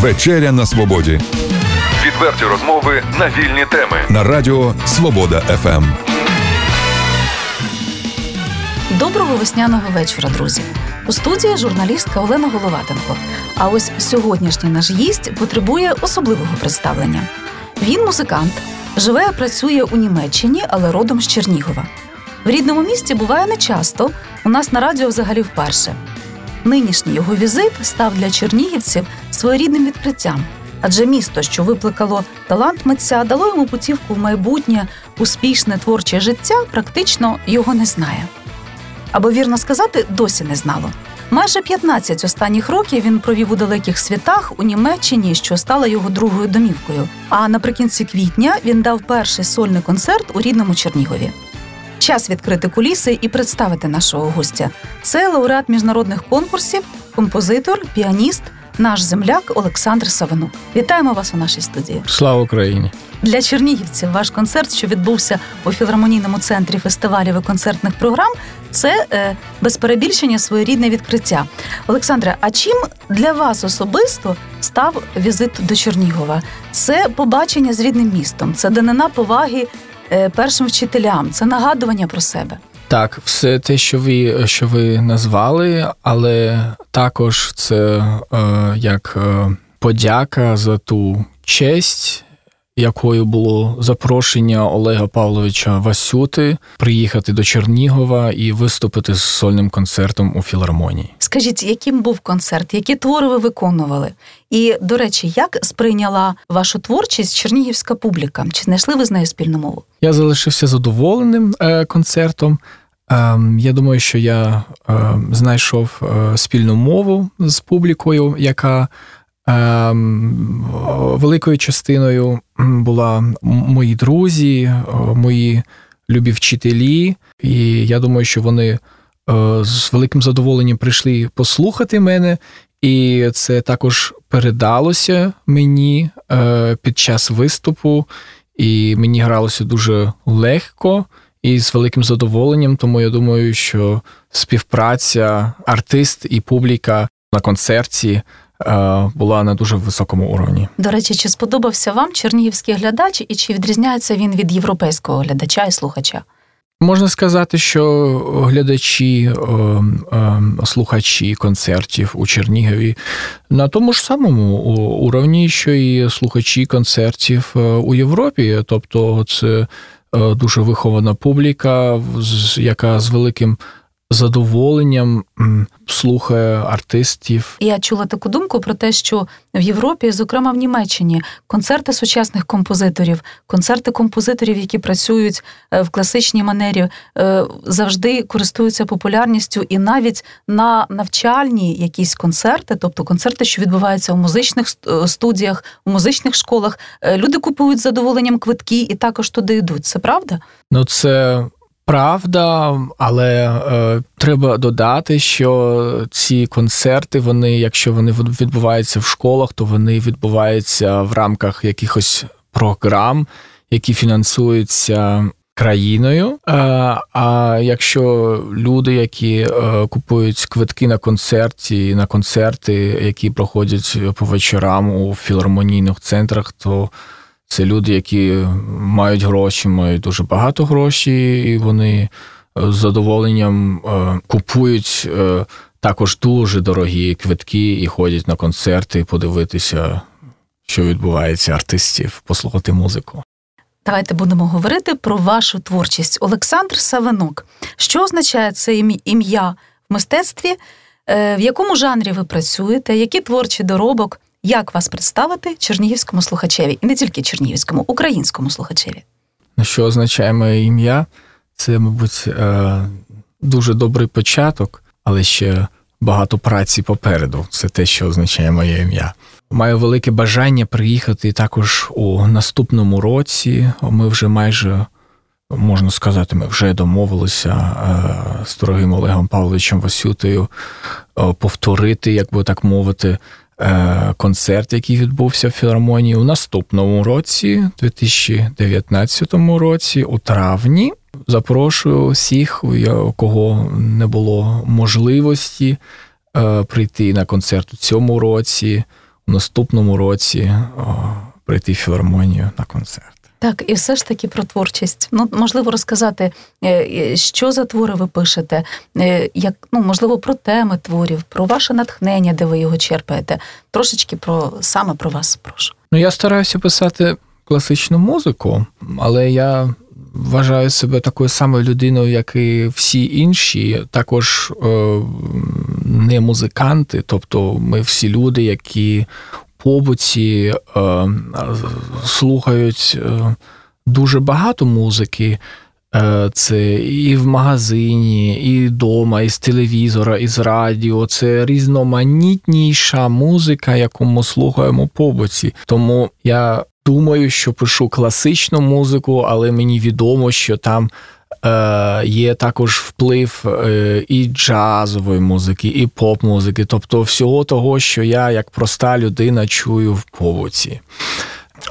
Вечеря на свободі Відверті розмови на вільні теми. на радіо Свобода. ФМ. Доброго весняного вечора, друзі. У студії журналістка Олена Головатенко. А ось сьогоднішній наш гість потребує особливого представлення. Він музикант, живе і працює у Німеччині, але родом з Чернігова. В рідному місті буває нечасто. У нас на радіо взагалі вперше. Нинішній його візит став для чернігівців своєрідним відкриттям, адже місто, що викликало талант митця, дало йому путівку в майбутнє, успішне творче життя, практично його не знає. Або вірно сказати, досі не знало. Майже 15 останніх років він провів у далеких світах у Німеччині, що стала його другою домівкою. А наприкінці квітня він дав перший сольний концерт у рідному Чернігові. Час відкрити куліси і представити нашого гостя. Це лауреат міжнародних конкурсів, композитор, піаніст, наш земляк Олександр Савинук. Вітаємо вас у нашій студії. Слава Україні! Для чернігівців ваш концерт, що відбувся у філармонійному центрі фестивалів і концертних програм, це е, без перебільшення своєрідне відкриття. Олександре, а чим для вас особисто став візит до Чернігова? Це побачення з рідним містом, це данина поваги першим вчителям, це нагадування про себе. Так, все те, що ви що ви назвали, але також це е, як е, подяка за ту честь, якою було запрошення Олега Павловича Васюти приїхати до Чернігова і виступити з сольним концертом у філармонії. Скажіть, яким був концерт, які твори ви виконували? І, до речі, як сприйняла вашу творчість чернігівська публіка? Чи знайшли ви з нею спільну мову? Я залишився задоволеним е, концертом. Ем, Я думаю, що я е, знайшов е, спільну мову з публікою, яка великою частиною була мої друзі, е, мої любі вчителі. І я думаю, що вони е, з великим задоволенням прийшли послухати мене. І це також передалося мені е, під час виступу, і мені гралося дуже легко і з великим задоволенням. Тому я думаю, що співпраця артист і публіка на концерті була на дуже високому уровні. До речі, чи сподобався вам чернігівський глядач, і чи відрізняється він від європейського глядача і слухача? Можна сказати, що глядачі, е, е, слухачі концертів у Чернігові на тому ж самому уровні, що і слухачі концертів е, у Європі. Тобто, це е, дуже вихована публіка, яка з великим задоволенням слухає артистів. Я чула таку думку про те, що в Європі, зокрема в Німеччині, концерти сучасних композиторів, концерти композиторів, які працюють е, в класичній манері, е, завжди користуються популярністю, і навіть на навчальні якісь концерти, тобто концерти, що відбуваються у музичних е, студіях, у музичних школах, люди купують з задоволенням квитки і також туди йдуть. Це правда? Ну, це правда, але е, треба додати, що ці концерти, вони, якщо вони від- відбуваються в школах, то вони відбуваються в рамках якихось програм, які фінансуються. Країною, Е, а якщо люди, які е, купують квитки на концерті, на концерти, які проходять по вечорам у філармонійних центрах, то це люди, які мають гроші, мають дуже багато грошей, і вони е, з задоволенням е, купують е, також дуже дорогі квитки і ходять на концерти, подивитися, що відбувається артистів, послухати музику. Давайте будемо говорити про вашу творчість. Олександр Савинок. Що означає це ім'я- в мистецтві? В якому жанрі ви працюєте? Які творчі доробок? Як вас представити чернігівському слухачеві? І не тільки чернігівському, українському слухачеві. Ну, Що означає моє ім'я? Це, мабуть, е, дуже добрий початок, але ще багато праці попереду. Це те, що означає моє ім'я. Маю велике бажання приїхати також у наступному році. Ми вже майже, можна сказати, ми вже домовилися е, з дорогим Олегом Павловичем Васютою е, повторити, як би так мовити, концерт, який відбувся в філармонії у наступному році, 2019 році, у травні. Запрошую всіх, у кого не було можливості е, прийти на концерт у цьому році. у наступному році прийти в філармонію на концерт. Так, і все ж таки про творчість. Ну, можливо, розказати, е, що за твори ви пишете, е, як ну, можливо, про теми творів, про ваше натхнення, де ви його черпаєте. Трошечки про саме про вас прошу. Ну, я стараюся писати класичну музику, але я вважаю себе такою самою людиною, як і всі інші, також е, не музиканти, тобто ми всі люди, які побуті е, слухають е, дуже багато музики. Е, це і в магазині, і вдома, і з телевізора, і з радіо. Це різноманітніша музика, яку ми слухаємо побуті. Тому я думаю, що пишу класичну музику, але мені відомо, що там є також вплив е, і джазової музики, і поп-музики, тобто всього того, що я як проста людина чую в побуті.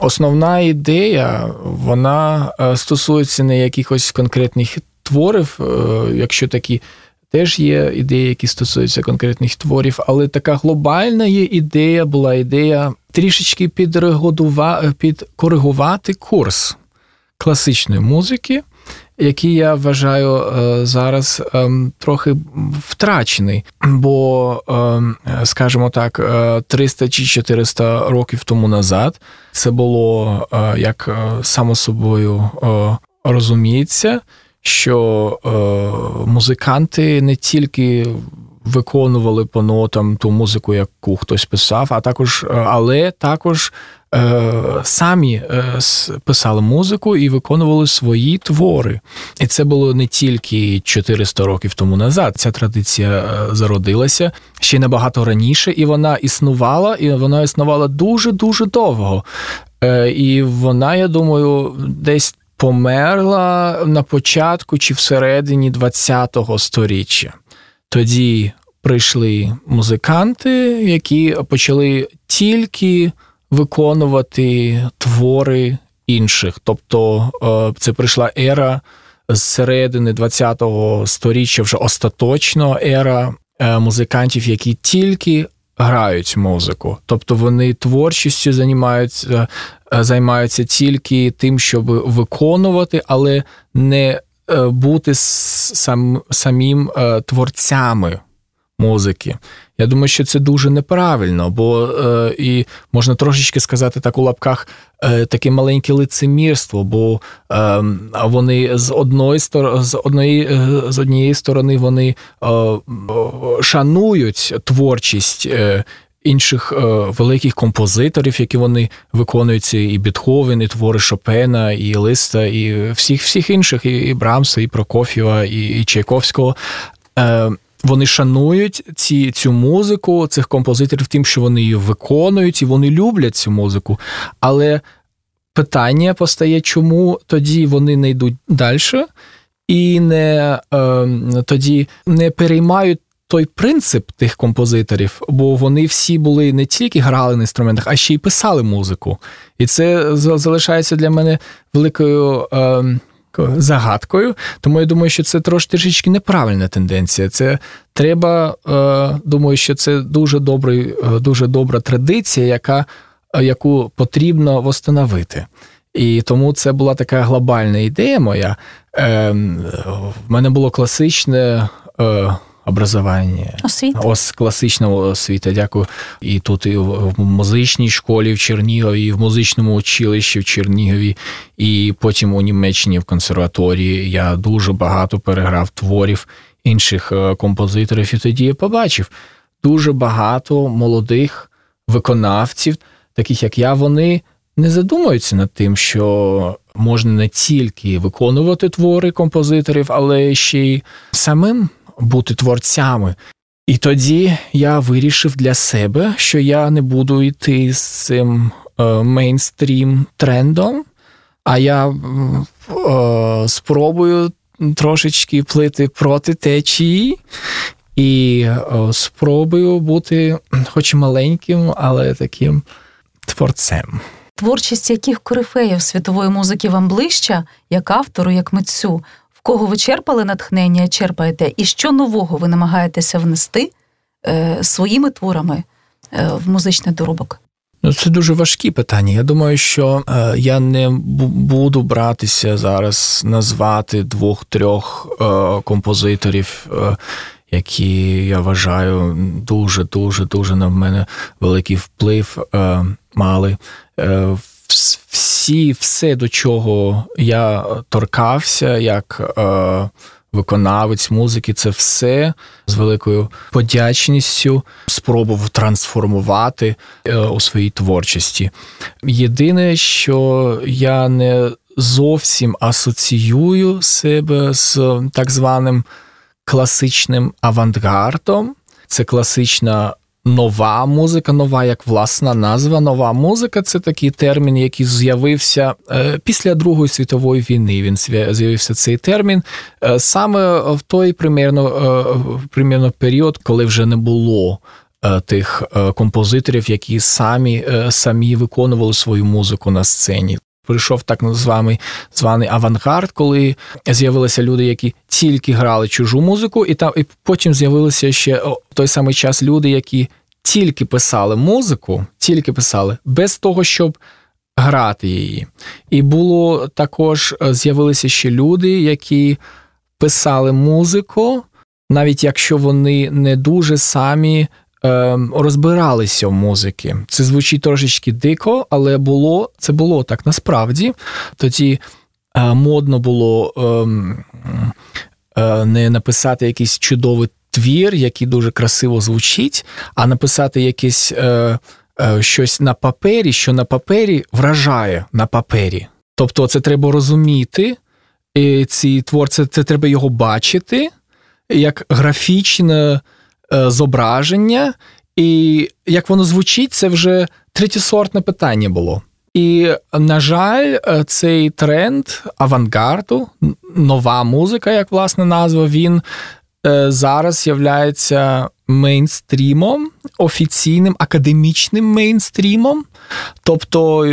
Основна ідея, вона е, стосується не якихось конкретних творів, е, якщо такі теж є ідеї, які стосуються конкретних творів, але така глобальна є ідея, була ідея трішечки підкоригувати курс класичної музики, який я вважаю е, зараз ем, трохи втрачений. Бо, ем, скажімо так, 300 е, чи 400 років тому назад це було е, як само собою розуміється що музиканти не тільки виконували по нотам ту музику, яку хтось писав, а також, але також самі е, писали музику і виконували свої твори. І це було не тільки 400 років тому назад. Ця традиція е, зародилася ще набагато раніше, і вона існувала, і вона існувала дуже дуже довго. Е, і вона, я думаю, десь померла на початку чи всередині ХХ століття. Тоді прийшли музиканти, які почали тільки виконувати твори інших. Тобто е, це прийшла ера з середини ХХ століття, вже остаточно ера е, музикантів, які тільки грають музику, тобто вони творчістю займаються, е, займаються тільки тим, щоб виконувати, але не бути сам, самим творцями музики. Я думаю, що це дуже неправильно, бо е, і можна трошечки сказати так у лапках е, таке маленьке лицемірство, бо е, вони з одної з одної е, з однієї сторони вони е, шанують творчість. Е, Інших е, великих композиторів, які вони виконуються, і Бетховен, і твори Шопена, і Листа, і всіх всіх інших, і, і Брамса, і Прокоф'єва, і, і Чайковського. Е, вони шанують ці, цю музику, цих композиторів, тим, що вони її виконують, і вони люблять цю музику. Але питання постає, чому тоді вони не йдуть далі і не е, тоді не переймають. Той принцип тих композиторів, бо вони всі були не тільки грали на інструментах, а ще й писали музику. І це залишається для мене великою е, загадкою. Тому я думаю, що це трошки неправильна тенденція. Це треба, е, думаю, що це дуже добрий, е, дуже добра традиція, яка, е, яку потрібно восстановити. І тому це була така глобальна ідея моя. В мене було класичне образування. Освіта. Ось класична освіта, дякую. І тут і в музичній школі в Чернігові, і в музичному училищі в Чернігові, і потім у Німеччині в консерваторії я дуже багато переграв творів інших е, композиторів. І тоді я побачив дуже багато молодих виконавців, таких як я, вони не задумуються над тим, що можна не тільки виконувати твори композиторів, але ще й самим бути творцями. І тоді я вирішив для себе, що я не буду йти з цим е, мейнстрім трендом, а я е, спробую трошечки плити проти течії і е, спробую бути, хоч маленьким, але таким творцем. Творчість яких корифеїв світової музики вам ближча, як автору, як митцю, кого ви черпали натхнення, черпаєте, і що нового ви намагаєтеся внести е, своїми творами е, в музичний доробок? Ну, це дуже важкі питання. Я думаю, що е, я не буду братися зараз назвати двох-трьох е, композиторів, е, які я вважаю дуже, дуже, дуже на мене великий вплив мали. Е, всі, все, до чого я торкався, як е, виконавець музики, це все з великою подячністю спробував трансформувати е, у своїй творчості. Єдине, що я не зовсім асоціюю себе з так званим класичним авангардом. Це класична нова музика, нова як власна назва. Нова музика це такий термін, який з'явився е, після Другої світової війни. Він з'явився цей термін е, саме в той примірно, е, примірно період, коли вже не було. Тих композиторів, які самі самі виконували свою музику на сцені прийшов так званий званий авангард, коли з'явилися люди, які тільки грали чужу музику, і там і потім з'явилися ще в той самий час люди, які тільки писали музику, тільки писали без того, щоб грати її. І було також е, з'явилися ще люди, які писали музику, навіть якщо вони не дуже самі розбиралися в музики. Це звучить трошечки дико, але було це було так насправді. Тоді е, модно було ем, е, не написати якийсь чудовий твір, який дуже красиво звучить, а написати якесь е, щось на папері, що на папері вражає на папері. Тобто, це треба розуміти. Ці твор, це, треба його бачити як графічне. Е, зображення, і як воно звучить, це вже третєсортне питання було. І, на жаль, е, цей тренд авангарду, нова музика, як власне назва, він е, зараз являється мейнстрімом, офіційним академічним мейнстрімом. Тобто,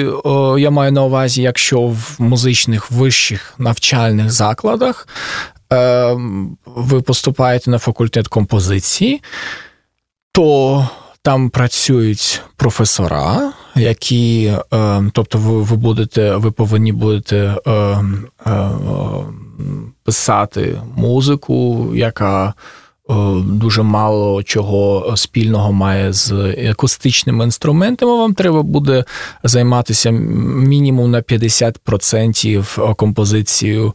я маю на увазі, якщо в музичних вищих навчальних закладах ви поступаєте на факультет композиції, то там працюють професора, які, ем, тобто, ви ви будете, ви повинні будете ем, писати музику, яка дуже мало чого спільного має з акустичними інструментами. Вам треба буде займатися мінімум на 50% композицією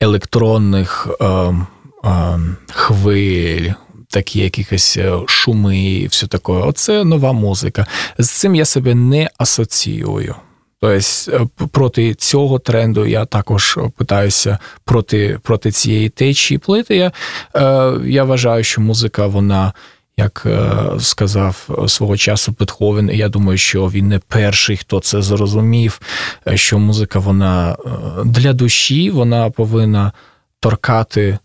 електронних е, е, хвиль, такі якісь е, шуми і все таке. Оце нова музика. З цим я себе не асоціюю. Тобто е, проти цього тренду я також питаюся проти проти цієї течії плити. Я, е, Я вважаю, що музика, вона. Як е, сказав свого часу Петховен, я думаю, що він не перший, хто це зрозумів, що музика вона е, для душі, вона повинна торкати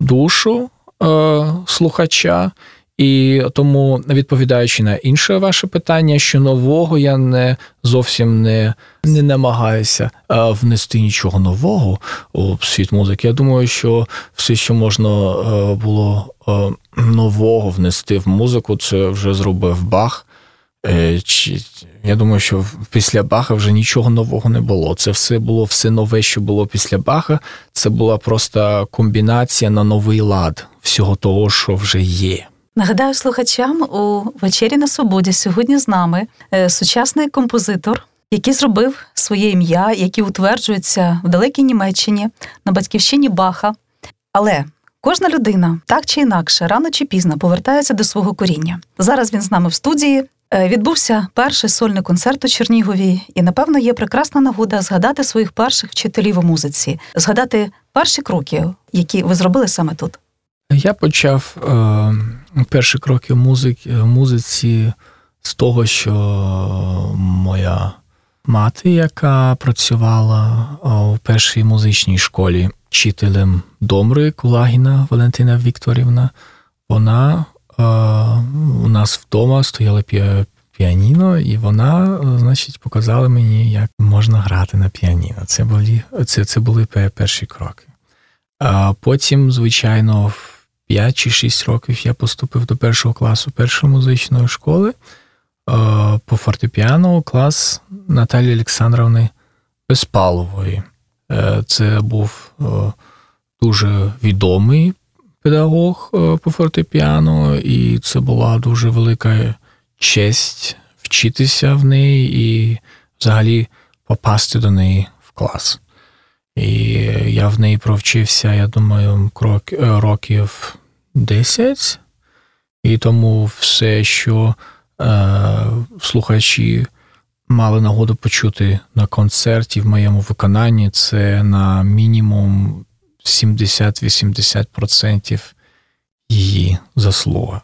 душу е, слухача. І тому, відповідаючи на інше ваше питання, що нового я не зовсім не не намагаюся внести нічого нового у світ музики. Я думаю, що все, що можна було нового внести в музику, це вже зробив Бах. Е, я думаю, що після Баха вже нічого нового не було. Це все було все нове, що було після Баха. Це була просто комбінація на новий лад всього того, що вже є. Нагадаю слухачам у вечері на свободі сьогодні з нами е, сучасний композитор, який зробив своє ім'я, який утверджується в далекій Німеччині на батьківщині Баха. Але Кожна людина так чи інакше, рано чи пізно повертається до свого коріння. Зараз він з нами в студії. Е, відбувся перший сольний концерт у Чернігові, і напевно є прекрасна нагода згадати своїх перших вчителів у музиці, згадати перші кроки, які ви зробили саме тут. Я почав е, перші кроки музики, музиці з того, що моя мати, яка працювала у першій музичній школі, вчителем Домри Кулагіна Валентина Вікторівна. Вона е, у нас вдома стояла піаніно, і вона, значить, показала мені, як можна грати на піаніно. Це були це, це були перші кроки. А потім, звичайно, в 5 чи 6 років я поступив до першого класу першої музичної школи. Е, фортепіано клас Наталії Олександровни Безпалової. Е, це був е, дуже відомий педагог е, по фортепіано, і це була дуже велика честь вчитися в неї і взагалі попасти до неї в клас. І я в неї провчився, я думаю, років 10. І тому все, що е, слухачі мали нагоду почути на концерті в моєму виконанні, це на мінімум 70-80% її заслуга.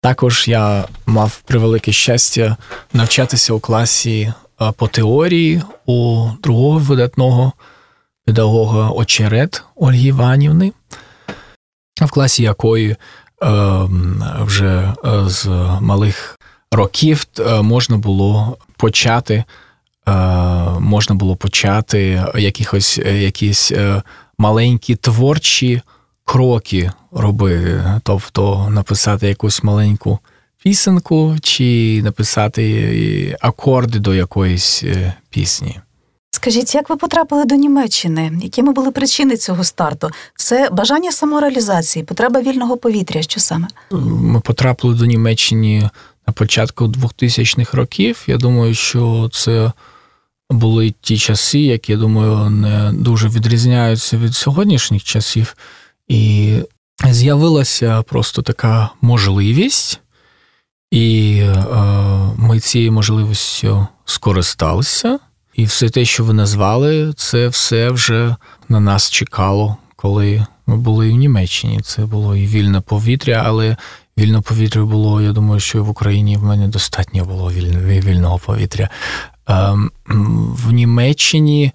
Також я мав превелике щастя навчатися у класі е, по теорії у другого видатного педагога Очерет Ольги Іванівни, в класі якої ем, вже е, з малих років е, можна було почати. Можна було почати якихось якісь маленькі творчі кроки робити, тобто написати якусь маленьку пісенку чи написати акорди до якоїсь е, пісні. Скажіть, як ви потрапили до Німеччини? Якими були причини цього старту? Це бажання самореалізації, потреба вільного повітря. Що саме? Ми потрапили до Німеччини на початку 2000-х років. Я думаю, що це були ті часи, які я думаю, не дуже відрізняються від сьогоднішніх часів. І з'явилася просто така можливість, і е, ми цією можливістю скористалися. І все те, що ви назвали, це все вже на нас чекало, коли ми були в Німеччині. Це було і вільне повітря, але вільне повітря було, я думаю, що в Україні в мене достатньо було вільного повітря. Ем, в Німеччині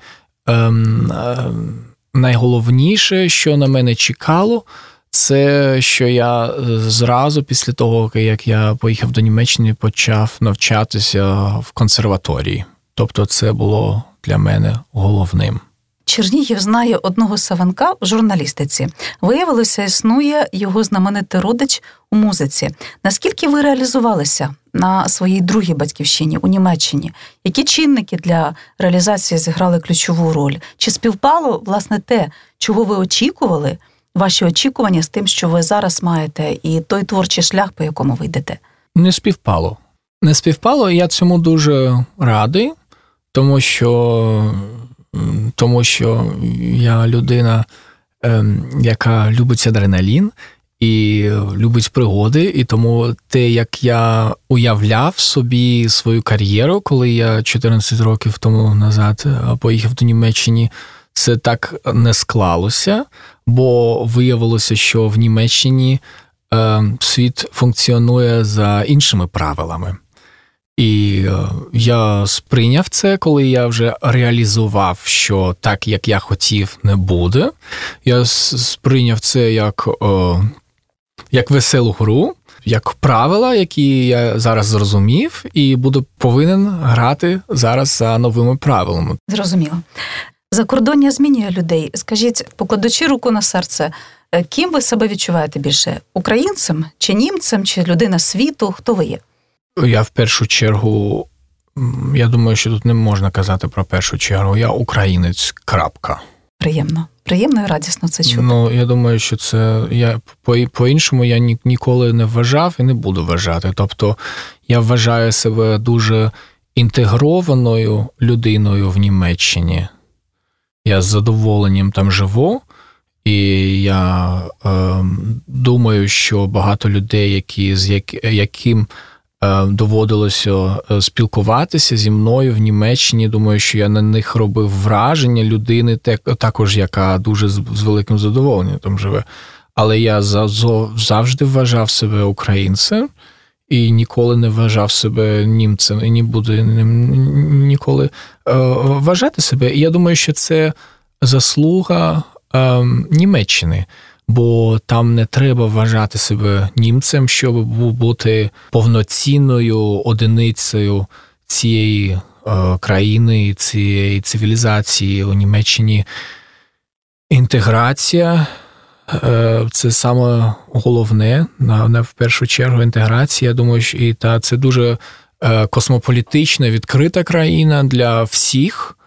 ем, ем, найголовніше, що на мене чекало, це що я е, зразу після того, як я поїхав до Німеччини, почав навчатися в консерваторії. Тобто, це було для мене головним. Чернігів знає одного Савенка в журналістиці. Виявилося, існує його знаменитий родич у музиці. Наскільки ви реалізувалися на своїй другій батьківщині у Німеччині? Які чинники для реалізації зіграли ключову роль? Чи співпало власне те, чого ви очікували? Ваші очікування з тим, що ви зараз маєте, і той творчий шлях, по якому ви йдете? Не співпало. Не співпало, я цьому дуже радий, тому що тому що я людина, ем, яка любить адреналін і любить пригоди, і тому те, як я уявляв собі свою кар'єру, коли я 14 років тому назад е, поїхав до Німеччини, це так не склалося, бо виявилося, що в Німеччині ем, світ функціонує за іншими правилами. І е, я сприйняв це, коли я вже реалізував, що так, як я хотів, не буде. Я сприйняв це як о, як веселу гру, як правила, які я зараз зрозумів, і буду повинен грати зараз за новими правилами. Зрозуміло. Закордоння змінює людей. Скажіть, покладучи руку на серце, е, ким ви себе відчуваєте більше? Українцем чи німцем, чи людина світу? Хто ви є? Я в першу чергу, я думаю, що тут не можна казати про першу чергу. Я українець. крапка. Приємно, приємно і радісно це чути. Ну, я думаю, що це я по-іншому я ні, ніколи не вважав і не буду вважати. Тобто я вважаю себе дуже інтегрованою людиною в Німеччині. Я з задоволенням там живу, і я е, думаю, що багато людей, які з як, яким доводилося е, спілкуватися зі мною в Німеччині. Думаю, що я на них робив враження людини, також яка дуже з великим задоволенням там живе. Але я завжди вважав себе українцем і ніколи не вважав себе німцем, і не буду ніколи е, вважати себе. І я думаю, що це заслуга ем, Німеччини бо там не треба вважати себе німцем, щоб бути повноцінною одиницею цієї е, країни, цієї цивілізації у Німеччині. Інтеграція е, це саме головне, на в першу чергу інтеграція. Я думаю, що і та це дуже е, космополітична, відкрита країна для всіх,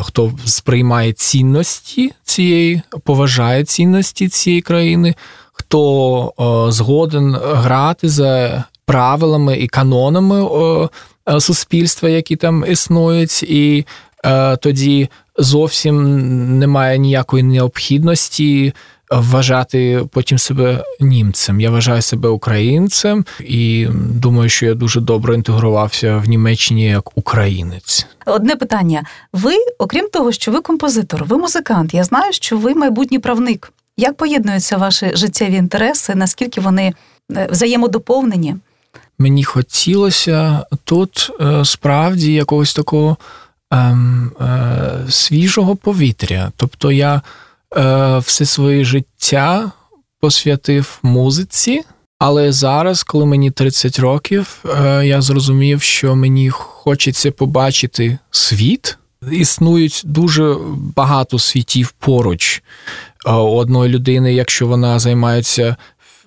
хто сприймає цінності цієї, поважає цінності цієї країни, хто згоден грати за правилами і канонами суспільства, які там існують, і тоді зовсім немає ніякої необхідності вважати потім себе німцем. Я вважаю себе українцем і думаю, що я дуже добре інтегрувався в Німеччині як українець. Одне питання: ви, окрім того, що ви композитор, ви музикант. Я знаю, що ви майбутній правник. Як поєднуються ваші життєві інтереси? Наскільки вони е, взаємодоповнені? Мені хотілося тут е, справді якогось такого ем, е, свіжого повітря. Тобто я е, все своє життя посвятив музиці, але зараз, коли мені 30 років, е, я зрозумів, що мені хочеться побачити світ. Існують дуже багато світів поруч е, одної людини, якщо вона займається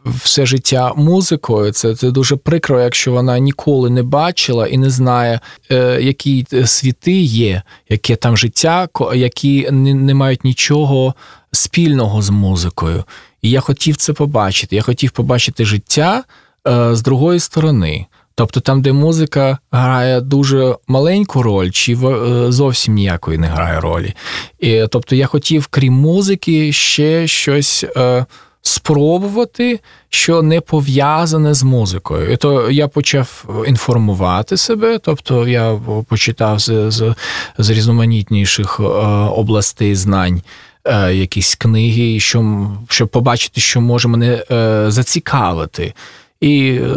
все життя музикою. Це це дуже прикро, якщо вона ніколи не бачила і не знає, е, які світи є, яке там життя, які не, не мають нічого спільного з музикою. І я хотів це побачити. Я хотів побачити життя е, з другої сторони. Тобто там, де музика грає дуже маленьку роль, чи е, зовсім ніякої не грає ролі. І, Тобто я хотів, крім музики, ще щось е, спробувати, що не пов'язане з музикою. І то я почав інформувати себе, тобто я почитав з, з, з різноманітніших е, областей знань. Е, якісь книги, що, щоб побачити, що може мене е, зацікавити. І е,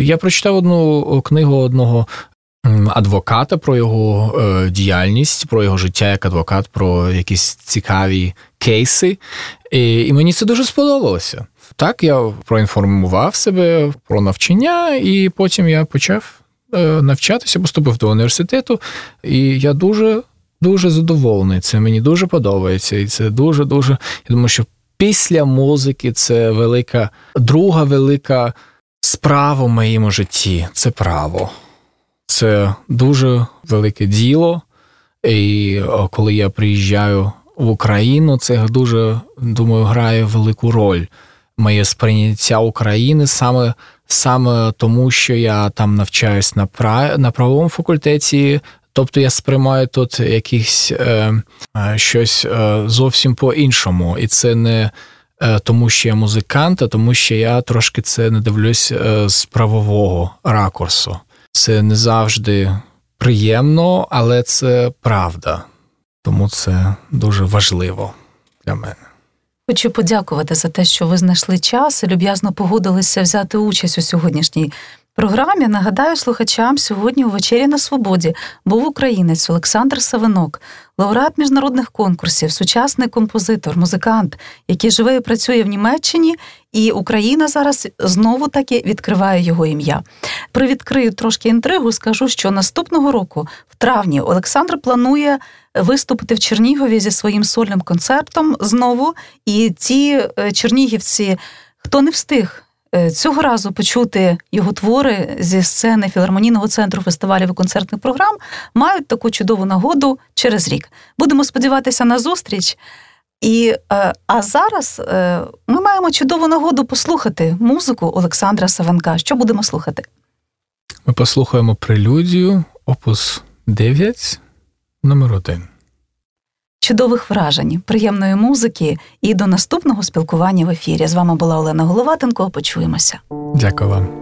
я прочитав одну книгу одного адвоката про його е, діяльність, про його життя як адвокат, про якісь цікаві кейси. І, і мені це дуже сподобалося. Так, я проінформував себе про навчання, і потім я почав е, навчатися, поступив до університету, і я дуже. Дуже задоволений, це мені дуже подобається, і це дуже дуже. Я думаю, що після музики це велика, друга велика справа в моєму житті це право. Це дуже велике діло. І коли я приїжджаю в Україну, це дуже думаю, грає велику роль. Моє сприйняття України саме саме тому, що я там навчаюсь на прав... на правовому факультеті. Тобто я сприймаю тут якісь е, е, щось е, зовсім по-іншому. І це не е, тому, що я музикант, а тому що я трошки це не дивлюсь е, з правового ракурсу. Це не завжди приємно, але це правда. Тому це дуже важливо для мене. Хочу подякувати за те, що ви знайшли час і люб'язно погодилися взяти участь у сьогоднішній програмі. Нагадаю слухачам сьогодні у вечері на свободі був українець Олександр Савинок, лауреат міжнародних конкурсів, сучасний композитор, музикант, який живе і працює в Німеччині, і Україна зараз знову таки відкриває його ім'я. Привідкрию трошки інтригу, скажу, що наступного року, в травні, Олександр планує виступити в Чернігові зі своїм сольним концертом знову. І ці е, чернігівці, хто не встиг. Е, цього разу почути його твори зі сцени філармонійного центру фестивалів і концертних програм мають таку чудову нагоду через рік. Будемо сподіватися на зустріч. І, е, А зараз ми маємо чудову нагоду послухати музику Олександра Савенка. Що будемо слухати? Ми послухаємо прелюдію, опус 9 номер один. Чудових вражень, приємної музики і до наступного спілкування в ефірі. З вами була Олена Головатенко. Почуємося. Дякую вам.